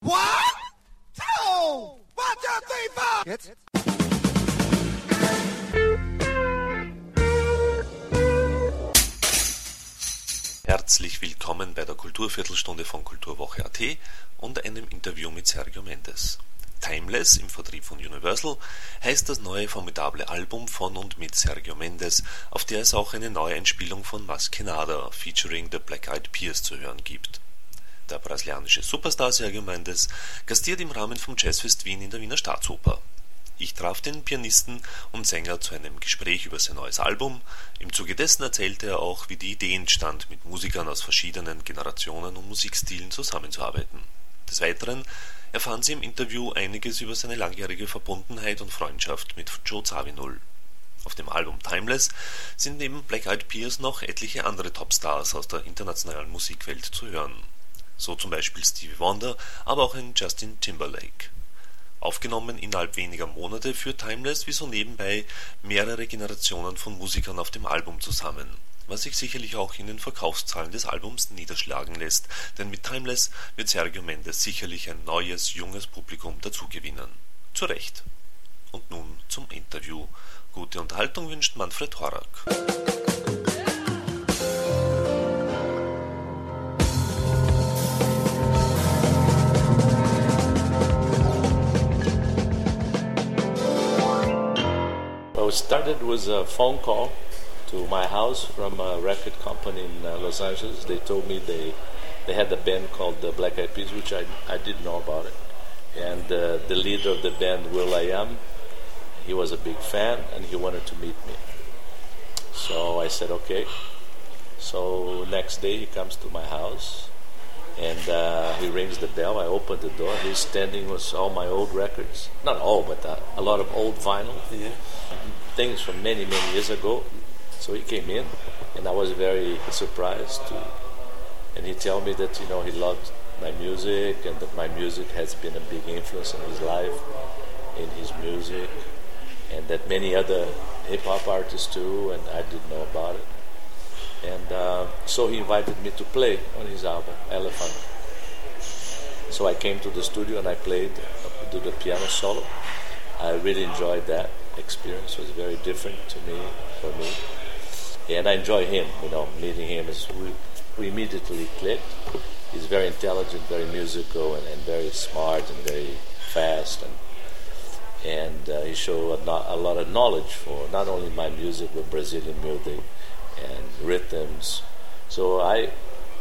One, two, one, two, three, four. Jetzt? Herzlich willkommen bei der Kulturviertelstunde von Kulturwoche.at und einem Interview mit Sergio Mendes. Timeless im Vertrieb von Universal heißt das neue formidable Album von und mit Sergio Mendes, auf der es auch eine neue Einspielung von Maskenada featuring The Black Eyed Peas zu hören gibt. Der brasilianische Superstar Sergio Mendes gastiert im Rahmen vom Jazzfest Wien in der Wiener Staatsoper. Ich traf den Pianisten und Sänger zu einem Gespräch über sein neues Album. Im Zuge dessen erzählte er auch, wie die Idee entstand, mit Musikern aus verschiedenen Generationen und Musikstilen zusammenzuarbeiten. Des Weiteren erfahren Sie im Interview einiges über seine langjährige Verbundenheit und Freundschaft mit Joe Zawinul. Auf dem Album Timeless sind neben Black Eyed Peas noch etliche andere Topstars aus der internationalen Musikwelt zu hören. So zum Beispiel Stevie Wonder, aber auch ein Justin Timberlake. Aufgenommen innerhalb weniger Monate führt Timeless wie so nebenbei mehrere Generationen von Musikern auf dem Album zusammen was sich sicherlich auch in den Verkaufszahlen des Albums niederschlagen lässt, denn mit Timeless wird Sergio Mendes sicherlich ein neues, junges Publikum dazugewinnen. Zu Recht. Und nun zum Interview. Gute Unterhaltung wünscht Manfred Horak. It started with a phone call to my house from a record company in uh, Los Angeles. They told me they they had a band called the Black Eyed Peas, which I I didn't know about it. And uh, the leader of the band, Will I Am, he was a big fan, and he wanted to meet me. So I said okay. So next day he comes to my house, and uh, he rings the bell. I open the door. He's standing with all my old records, not all, but uh, a lot of old vinyl, Yeah. Things from many many years ago. So he came in, and I was very surprised to. And he told me that you know he loved my music, and that my music has been a big influence in his life, in his music, and that many other hip hop artists too, and I didn't know about it. And uh, so he invited me to play on his album Elephant. So I came to the studio and I played, uh, do the piano solo. I really enjoyed that experience. Was very different to me, for me and I enjoy him. You know, meeting him is we, we immediately clicked. He's very intelligent, very musical, and, and very smart and very fast, and and uh, he showed a, a lot of knowledge for not only my music but Brazilian music and rhythms. So I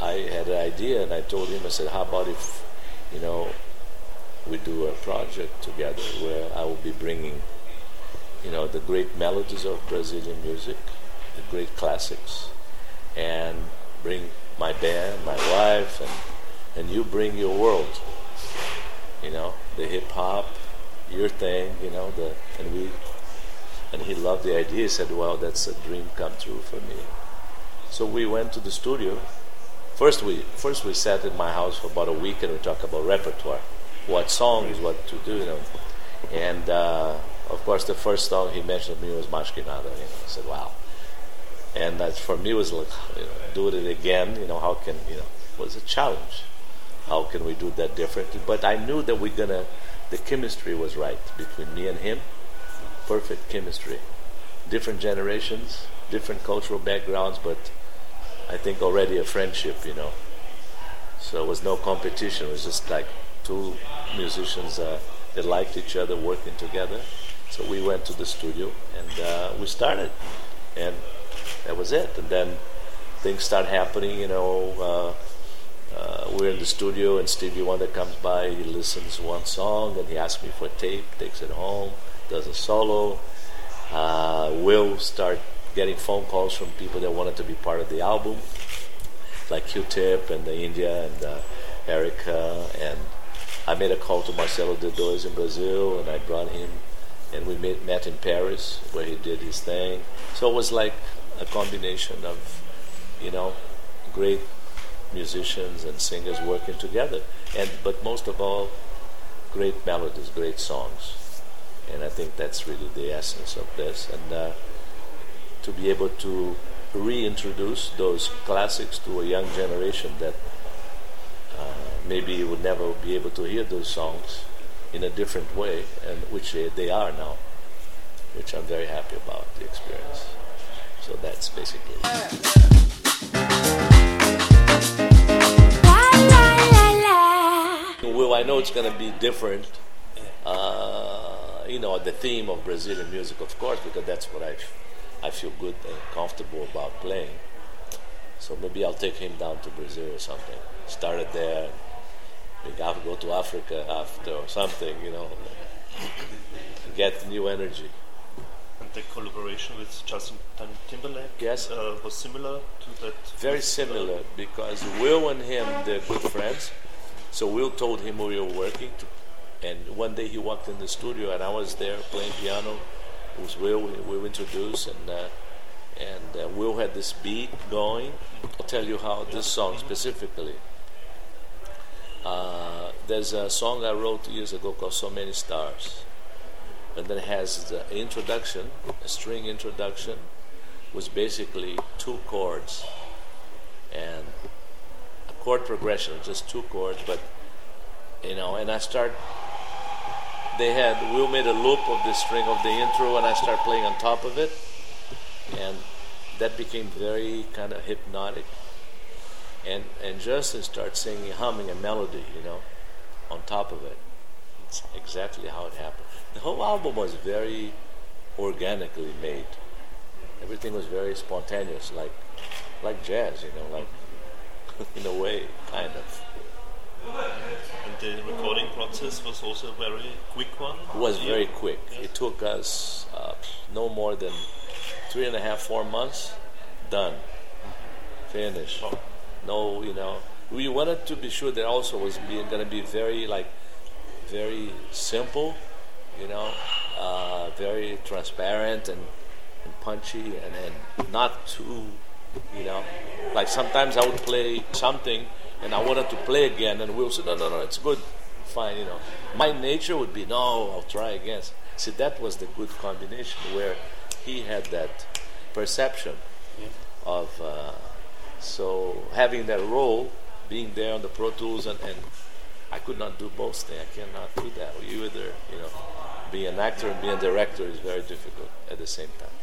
I had an idea, and I told him I said, how about if you know we do a project together where I will be bringing you know the great melodies of Brazilian music the great classics and bring my band, my wife, and and you bring your world. You know, the hip hop, your thing. You know, the and we and he loved the idea. He said, "Well, that's a dream come true for me." So we went to the studio. First, we first we sat in my house for about a week and we talked about repertoire, what songs, what to do. You know, and uh, of course, the first song he mentioned to me was Mas Que Nada. You know, I said, "Wow." and that for me it was like you know, do it again you know how can you know was a challenge. How can we do that differently? But i knew that we're gonna the chemistry was right between me and him. Perfect chemistry. Different generations different cultural backgrounds but i think already a friendship you know. So it was no competition. It was just like two musicians uh, that liked each other working together so we went to the studio and uh, we started and that was it. And then things start happening. You know, uh, uh, we're in the studio, and Stevie Wonder comes by. He listens one song, and he asks me for a tape. Takes it home, does a solo. Uh, Will start getting phone calls from people that wanted to be part of the album, like Q-Tip and the India and uh, Erykah. And I made a call to Marcelo D2 in Brazil, and I brought him and we met, met in Paris where he did his thing. So it was like a combination of, you know, great musicians and singers working together, and but most of all, great melodies, great songs, and I think that's really the essence of this. And uh, to be able to reintroduce those classics to a young generation that um, maybe would never be able to hear those songs in a different way, and which they, they are now, which I'm very happy about the experience. So that's basically it. Well, I know it's going to be different. Uh, you know, the theme of Brazilian music, of course, because that's what I, I feel good and comfortable about playing. So maybe I'll take him down to Brazil or something. Started there. Maybe I'll go to Africa after or something, you know. Get new energy. And the collaboration with Justin Timberlake Yes. uh, was similar to that. Very similar because Will and him they're good friends. So Will told him we were working, to, and one day he walked in the studio and I was there playing piano. It was Will we, we were introduced and uh, and uh, Will had this beat going. I'll tell you how this song specifically. Uh, there's a song I wrote years ago called "So Many Stars," and then it has the introduction, a string introduction, was basically two chords and a chord progression, just two chords, but you know, and I start. They had Will made a loop of the string of the intro, and I start playing on top of it, and that became very kind of hypnotic. And and Justin started singing, humming a melody, you know, on top of it. It's exactly how it happened. The whole album was very organically made. Everything was very spontaneous, like like jazz, you know, like in a way, kind of. And the recording process was also a very quick one. It was very quick. It took us uh, no more than three and a half, four months. Done. Finished. Wow. No, you know, we wanted to be sure that also was going to be very like very simple, you know, uh, very transparent and, and punchy, and, and not too, you know, like sometimes I would play something and I wanted to play again, and Will said, no, no, no, it's good, fine, you know. My nature would be, no, I'll try again. See, that was the good combination where he had that perception of. Uh, so having that role, being there on the Pro Tools, and, and I could not do both things. I cannot do that. You either, you know, be an actor and be a director is very difficult at the same time.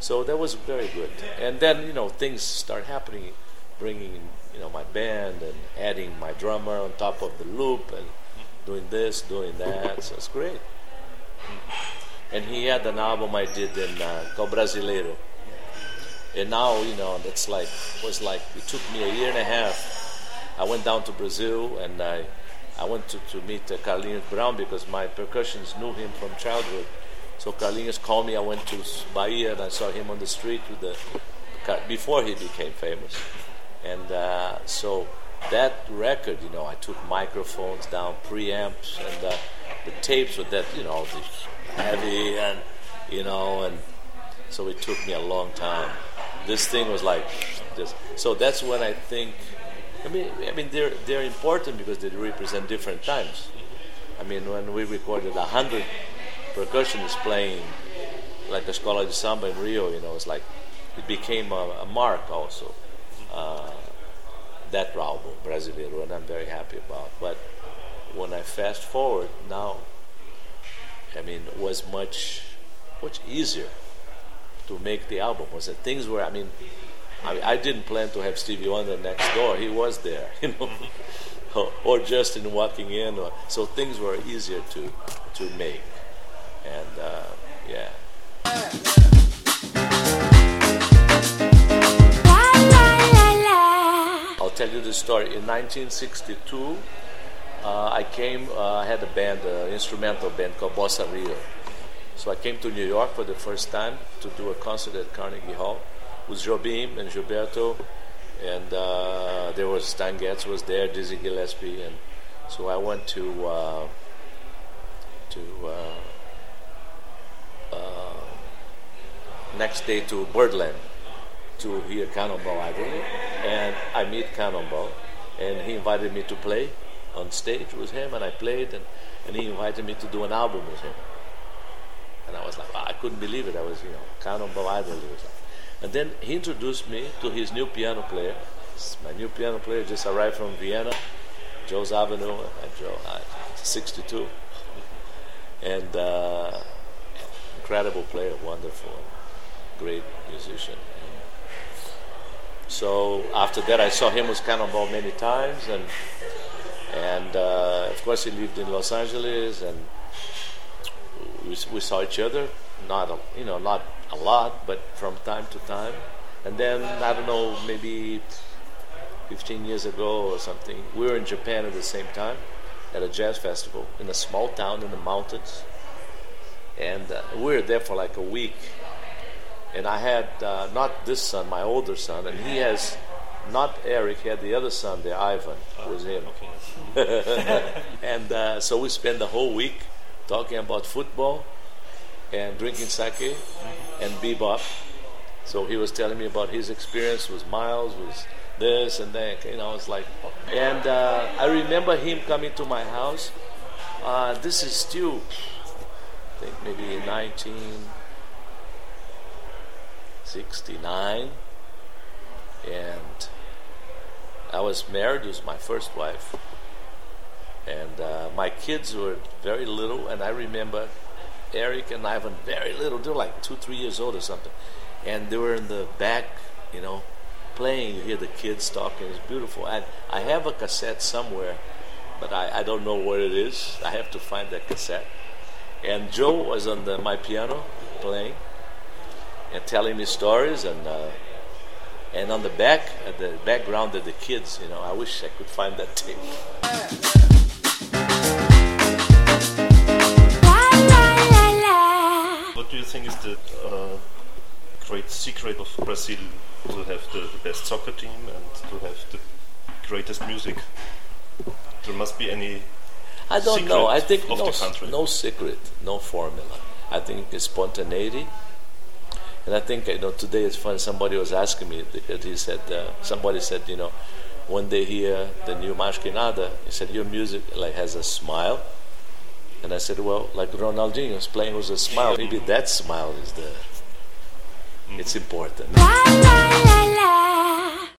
So that was very good. And then you know things start happening, bringing you know my band and adding my drummer on top of the loop and doing this, doing that. So it's great. And he had an album I did in uh, called Brasileiro. And now, you know, that's like was like it took me a year and a half. I went down to Brazil and I I went to, to meet uh, Carlinhos Brown because my percussions knew him from childhood. So Carlinhos called me. I went to Bahia and I saw him on the street with the before he became famous. And uh, so that record, you know, I took microphones down, preamps, and uh, the tapes with that, you know, heavy and you know, and so it took me a long time. This thing was like just so that's when I think. I mean, I mean they're they're important because they represent different times. I mean, when we recorded a hundred percussionists playing like a Escola de Samba in Rio, you know, it's like it became a, a mark also. Uh, that album, Brasileiro, and I'm very happy about. But when I fast forward now, I mean, it was much much easier to make the album. Was that things were, I mean, I, I didn't plan to have Stevie Wonder next door. He was there, you know, or, Justin walking in, or so things were easier to to make, and uh, yeah. I'll tell you the story. In 1962, uh, I came. Uh, I had a band, an instrumental band called Bossa Rio. So I came to New York for the first time to do a concert at Carnegie Hall with Jobim and Gilberto, and uh, there was Stan Getz was there, Dizzy Gillespie, and so I went to uh, to uh, uh, next day to Birdland to hear Cannonball Adderley, and I meet Cannonball, and he invited me to play on stage with him, and I played, and, and he invited me to do an album with him. And I was like, wow, I couldn't believe it. I was, you know, Adderley was like. And then he introduced me to his new piano player. My new piano player just arrived from Vienna, Joe Zawinul at Joe, uh, 62. And uh, incredible player, wonderful, great musician. So after that, I saw him with Cannonball many times, and and uh, of course he lived in Los Angeles, and we, we saw each other, not a, you know not a lot, but from time to time. And then I don't know, maybe 15 years ago or something, we were in Japan at the same time at a jazz festival in a small town in the mountains, and uh, we were there for like a week and I had uh, not this son, my older son, and he has not Eric, he had the other son, the Ivan, was him. and uh, so we spent the whole week talking about football and drinking sake and bebop. So he was telling me about his experience with Miles, with this and that. You know, it's like, and uh, I remember him coming to my house. Uh, this is still, I think maybe in 19. 69 and I was married, it was my first wife. And uh, my kids were very little, and I remember Eric and Ivan very little. They were like two, three years old or something. And they were in the back, you know, playing. You hear the kids talking. It's beautiful. And I have a cassette somewhere, but I, I don't know where it is. I have to find that cassette. And Joe was on the, my piano playing and telling me stories and uh, and on the back at the background of the kids you know i wish i could find that tape do you think is the uh, great secret of brazil to have the, the best soccer team and to have the greatest music there must be any I don't know. I think no, no, no secret, no formula. I think it's spontaneity and I think you know today it's fun. Somebody was asking me because he said uh, somebody said you know when they hear the new Que he said your music like has a smile. And I said, well, like Ronaldinho's playing with a smile. Maybe that smile is the. It's important. La, la, la,